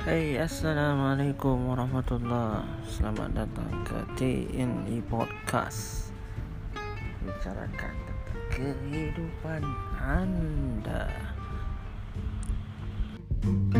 Hey, Assalamualaikum warahmatullahi Selamat datang ke TNI Podcast. Bicarakan tentang kehidupan anda. Música